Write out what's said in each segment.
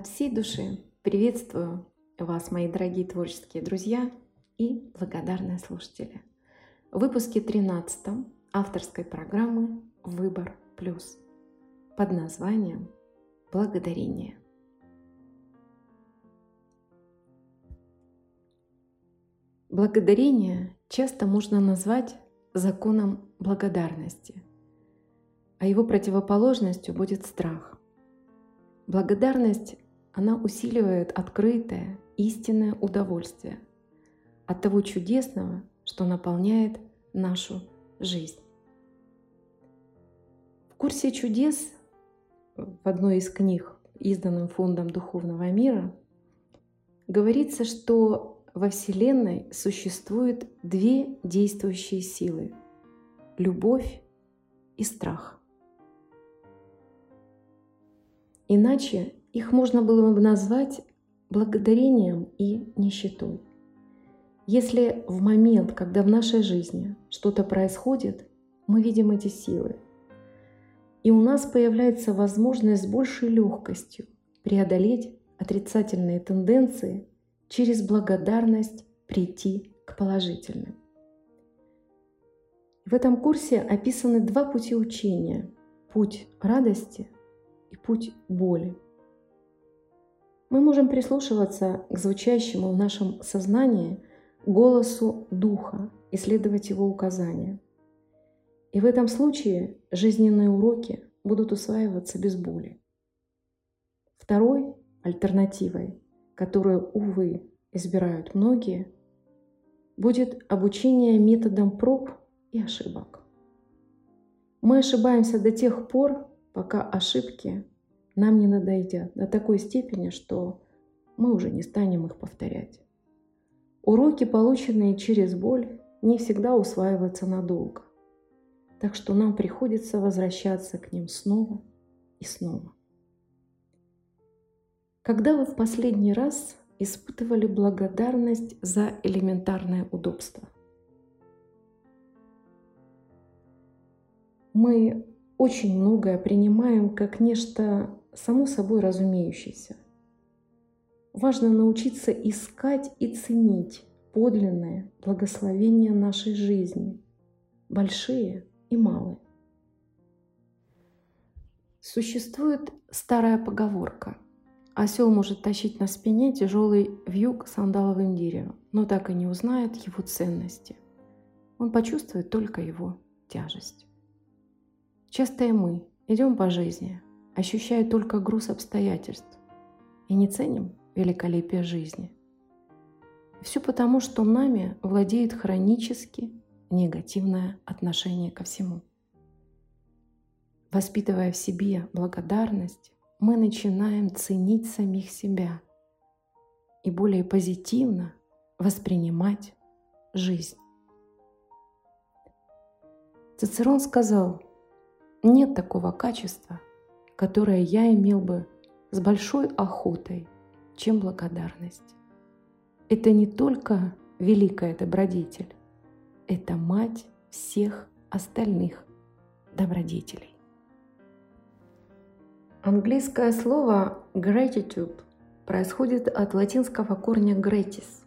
От всей души приветствую вас, мои дорогие творческие друзья и благодарные слушатели. В выпуске 13 авторской программы «Выбор плюс» под названием «Благодарение». Благодарение часто можно назвать законом благодарности, а его противоположностью будет страх. Благодарность, она усиливает открытое, истинное удовольствие от того чудесного, что наполняет нашу жизнь. В курсе чудес в одной из книг, изданным Фондом Духовного Мира, говорится, что во Вселенной существует две действующие силы – любовь и страх. Иначе их можно было бы назвать благодарением и нищетой. Если в момент, когда в нашей жизни что-то происходит, мы видим эти силы, и у нас появляется возможность с большей легкостью преодолеть отрицательные тенденции через благодарность прийти к положительным. В этом курсе описаны два пути учения – путь радости – и путь боли. Мы можем прислушиваться к звучащему в нашем сознании голосу Духа и следовать его указаниям. И в этом случае жизненные уроки будут усваиваться без боли. Второй альтернативой, которую, увы, избирают многие, будет обучение методом проб и ошибок. Мы ошибаемся до тех пор, пока ошибки нам не надоедят до такой степени, что мы уже не станем их повторять. Уроки, полученные через боль, не всегда усваиваются надолго. Так что нам приходится возвращаться к ним снова и снова. Когда вы в последний раз испытывали благодарность за элементарное удобство? Мы очень многое принимаем как нечто само собой разумеющееся. Важно научиться искать и ценить подлинное благословение нашей жизни, большие и малые. Существует старая поговорка. Осел может тащить на спине тяжелый вьюг сандаловым деревом, но так и не узнает его ценности. Он почувствует только его тяжесть. Часто и мы идем по жизни, ощущая только груз обстоятельств и не ценим великолепие жизни. Все потому, что нами владеет хронически негативное отношение ко всему. Воспитывая в себе благодарность, мы начинаем ценить самих себя и более позитивно воспринимать жизнь. Цицерон сказал – нет такого качества, которое я имел бы с большой охотой, чем благодарность. Это не только великая добродетель, это мать всех остальных добродетелей. Английское слово gratitude происходит от латинского корня gratis,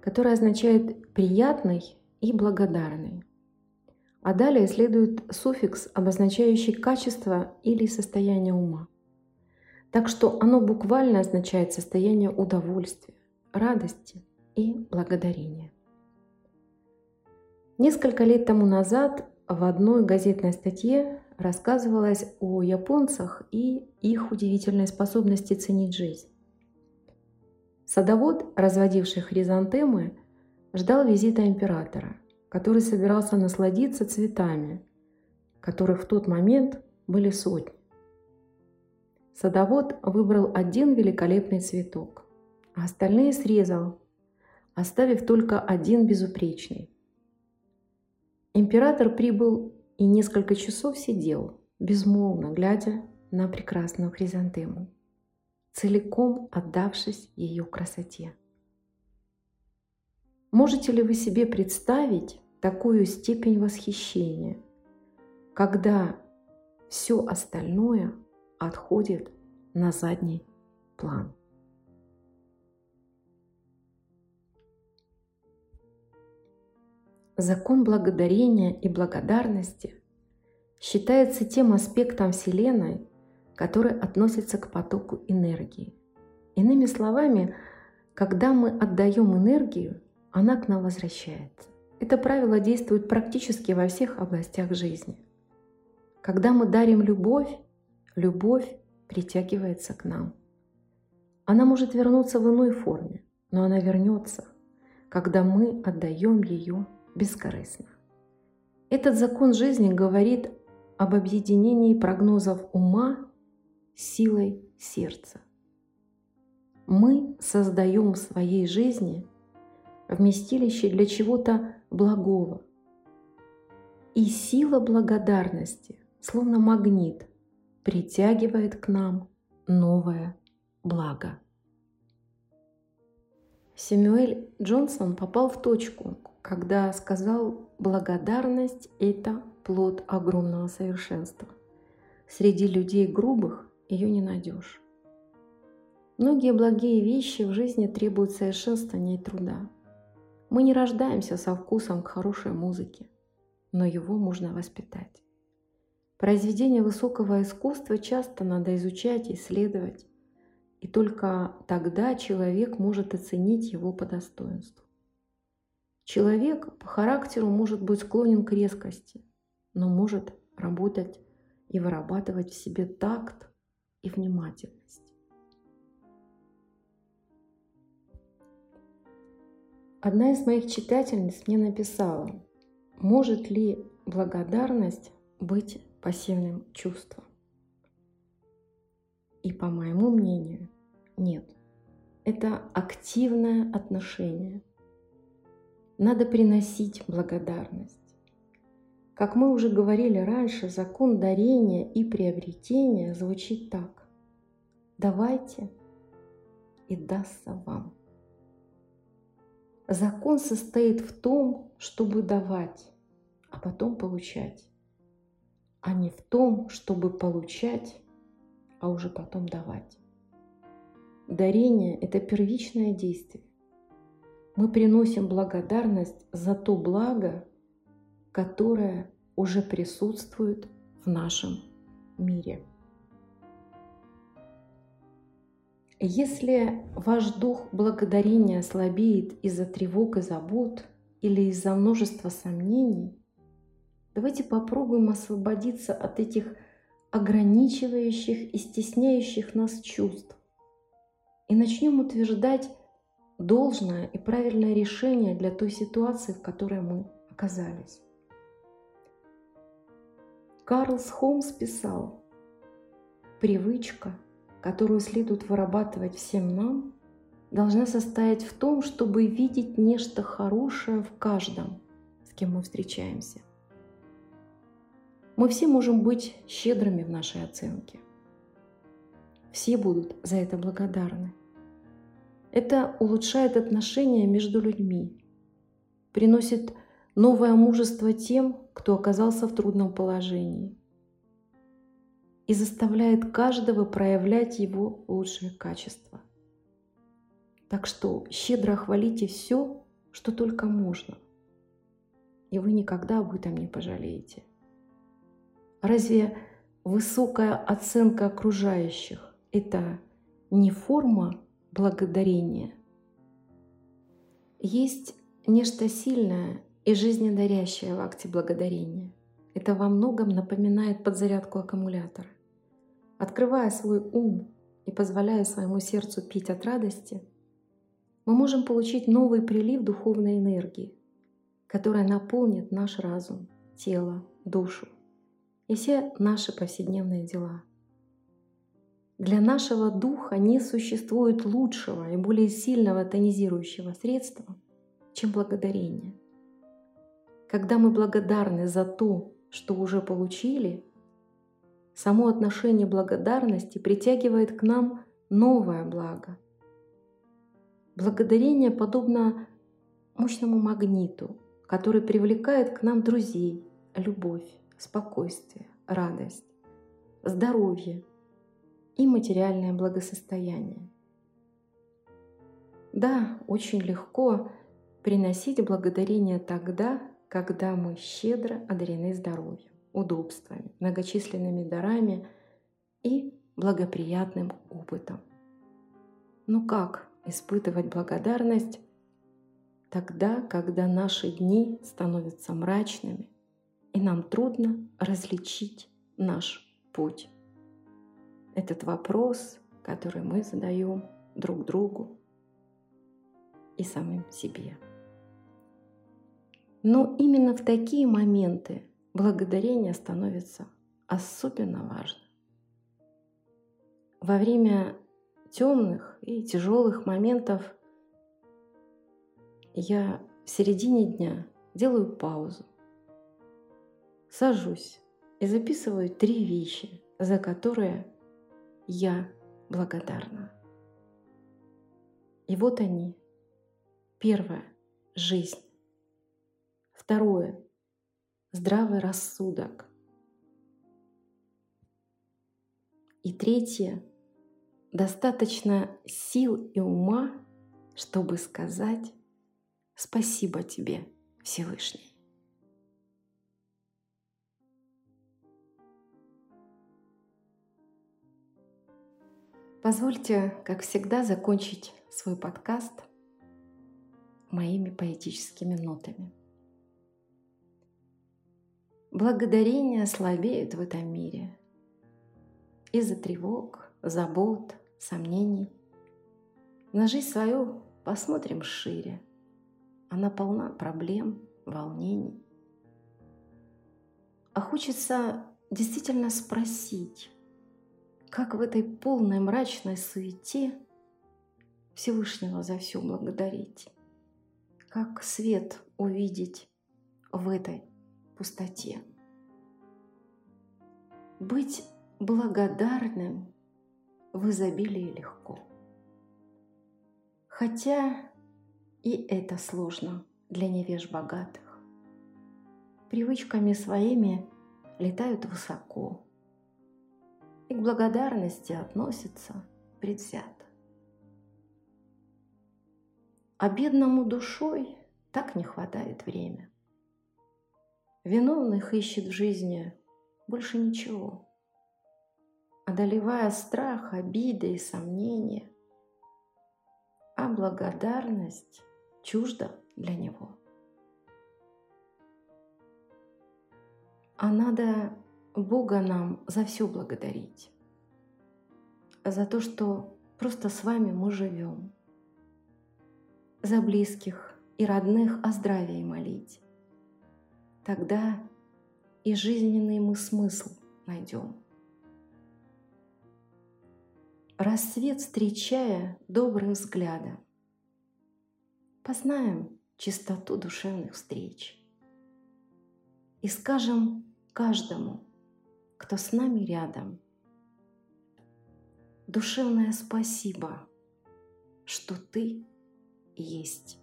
которое означает приятный и благодарный а далее следует суффикс, обозначающий качество или состояние ума. Так что оно буквально означает состояние удовольствия, радости и благодарения. Несколько лет тому назад в одной газетной статье рассказывалось о японцах и их удивительной способности ценить жизнь. Садовод, разводивший хризантемы, ждал визита императора который собирался насладиться цветами, которых в тот момент были сотни. Садовод выбрал один великолепный цветок, а остальные срезал, оставив только один безупречный. Император прибыл и несколько часов сидел, безмолвно глядя на прекрасную хризантему, целиком отдавшись ее красоте. Можете ли вы себе представить, такую степень восхищения, когда все остальное отходит на задний план. Закон благодарения и благодарности считается тем аспектом Вселенной, который относится к потоку энергии. Иными словами, когда мы отдаем энергию, она к нам возвращается. Это правило действует практически во всех областях жизни. Когда мы дарим любовь, любовь притягивается к нам. Она может вернуться в иной форме, но она вернется, когда мы отдаем ее бескорыстно. Этот закон жизни говорит об объединении прогнозов ума с силой сердца. Мы создаем в своей жизни вместилище для чего-то благого. И сила благодарности, словно магнит, притягивает к нам новое благо. Сэмюэль Джонсон попал в точку, когда сказал «благодарность – это плод огромного совершенства». Среди людей грубых ее не найдешь. Многие благие вещи в жизни требуют совершенствования и труда. Мы не рождаемся со вкусом к хорошей музыке, но его можно воспитать. Произведения высокого искусства часто надо изучать исследовать, и только тогда человек может оценить его по достоинству. Человек по характеру может быть склонен к резкости, но может работать и вырабатывать в себе такт и внимательность. Одна из моих читательниц мне написала, может ли благодарность быть пассивным чувством? И по моему мнению, нет. Это активное отношение. Надо приносить благодарность. Как мы уже говорили раньше, закон дарения и приобретения звучит так. Давайте и дастся вам. Закон состоит в том, чтобы давать, а потом получать, а не в том, чтобы получать, а уже потом давать. Дарение – это первичное действие. Мы приносим благодарность за то благо, которое уже присутствует в нашем мире. Если ваш дух благодарения слабеет из-за тревог и забот или из-за множества сомнений, давайте попробуем освободиться от этих ограничивающих и стесняющих нас чувств и начнем утверждать должное и правильное решение для той ситуации, в которой мы оказались. Карлс Холмс писал, «Привычка – которую следует вырабатывать всем нам, должна состоять в том, чтобы видеть нечто хорошее в каждом, с кем мы встречаемся. Мы все можем быть щедрыми в нашей оценке. Все будут за это благодарны. Это улучшает отношения между людьми, приносит новое мужество тем, кто оказался в трудном положении – и заставляет каждого проявлять его лучшие качества. Так что щедро хвалите все, что только можно, и вы никогда об этом не пожалеете. Разве высокая оценка окружающих – это не форма благодарения? Есть нечто сильное и жизнедарящее в акте благодарения – это во многом напоминает подзарядку аккумулятора. Открывая свой ум и позволяя своему сердцу пить от радости, мы можем получить новый прилив духовной энергии, которая наполнит наш разум, тело, душу и все наши повседневные дела. Для нашего духа не существует лучшего и более сильного тонизирующего средства, чем благодарение. Когда мы благодарны за то, что уже получили, само отношение благодарности притягивает к нам новое благо. Благодарение подобно мощному магниту, который привлекает к нам друзей, любовь, спокойствие, радость, здоровье, и материальное благосостояние. Да, очень легко приносить благодарение тогда, когда мы щедро одарены здоровьем, удобствами, многочисленными дарами и благоприятным опытом. Но как испытывать благодарность тогда, когда наши дни становятся мрачными, и нам трудно различить наш путь? Этот вопрос, который мы задаем друг другу и самим себе. Но именно в такие моменты благодарение становится особенно важным. Во время темных и тяжелых моментов я в середине дня делаю паузу, сажусь и записываю три вещи, за которые я благодарна. И вот они. Первое – жизнь. Второе – здравый рассудок. И третье – достаточно сил и ума, чтобы сказать спасибо тебе, Всевышний. Позвольте, как всегда, закончить свой подкаст моими поэтическими нотами. Благодарения слабеют в этом мире из-за тревог, забот, сомнений. На жизнь свою посмотрим шире. Она полна проблем, волнений. А хочется действительно спросить, как в этой полной мрачной суете Всевышнего за все благодарить? Как свет увидеть в этой пустоте? Быть благодарным в изобилии легко. Хотя и это сложно для невеж богатых. Привычками своими летают высоко, и к благодарности относится предвзято. А бедному душой так не хватает время. Виновных ищет в жизни больше ничего. Одолевая страх, обиды и сомнения, а благодарность чужда для него. А надо Бога нам за все благодарить. За то, что просто с вами мы живем. За близких и родных о здравии молить. Тогда и жизненный мы смысл найдем. Рассвет встречая добрым взглядом, познаем чистоту душевных встреч и скажем каждому – кто с нами рядом. Душевное спасибо, что ты есть.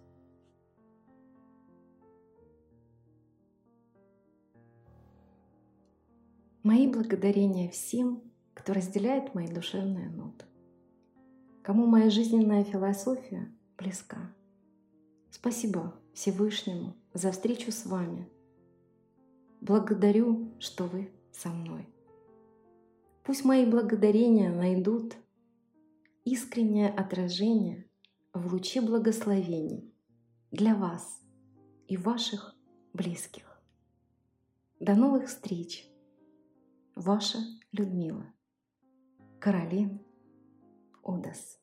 Мои благодарения всем, кто разделяет мои душевные ноты, кому моя жизненная философия близка. Спасибо Всевышнему за встречу с вами. Благодарю, что вы со мной. Пусть мои благодарения найдут искреннее отражение в луче благословений для вас и ваших близких. До новых встреч! Ваша Людмила. Каролин Одас.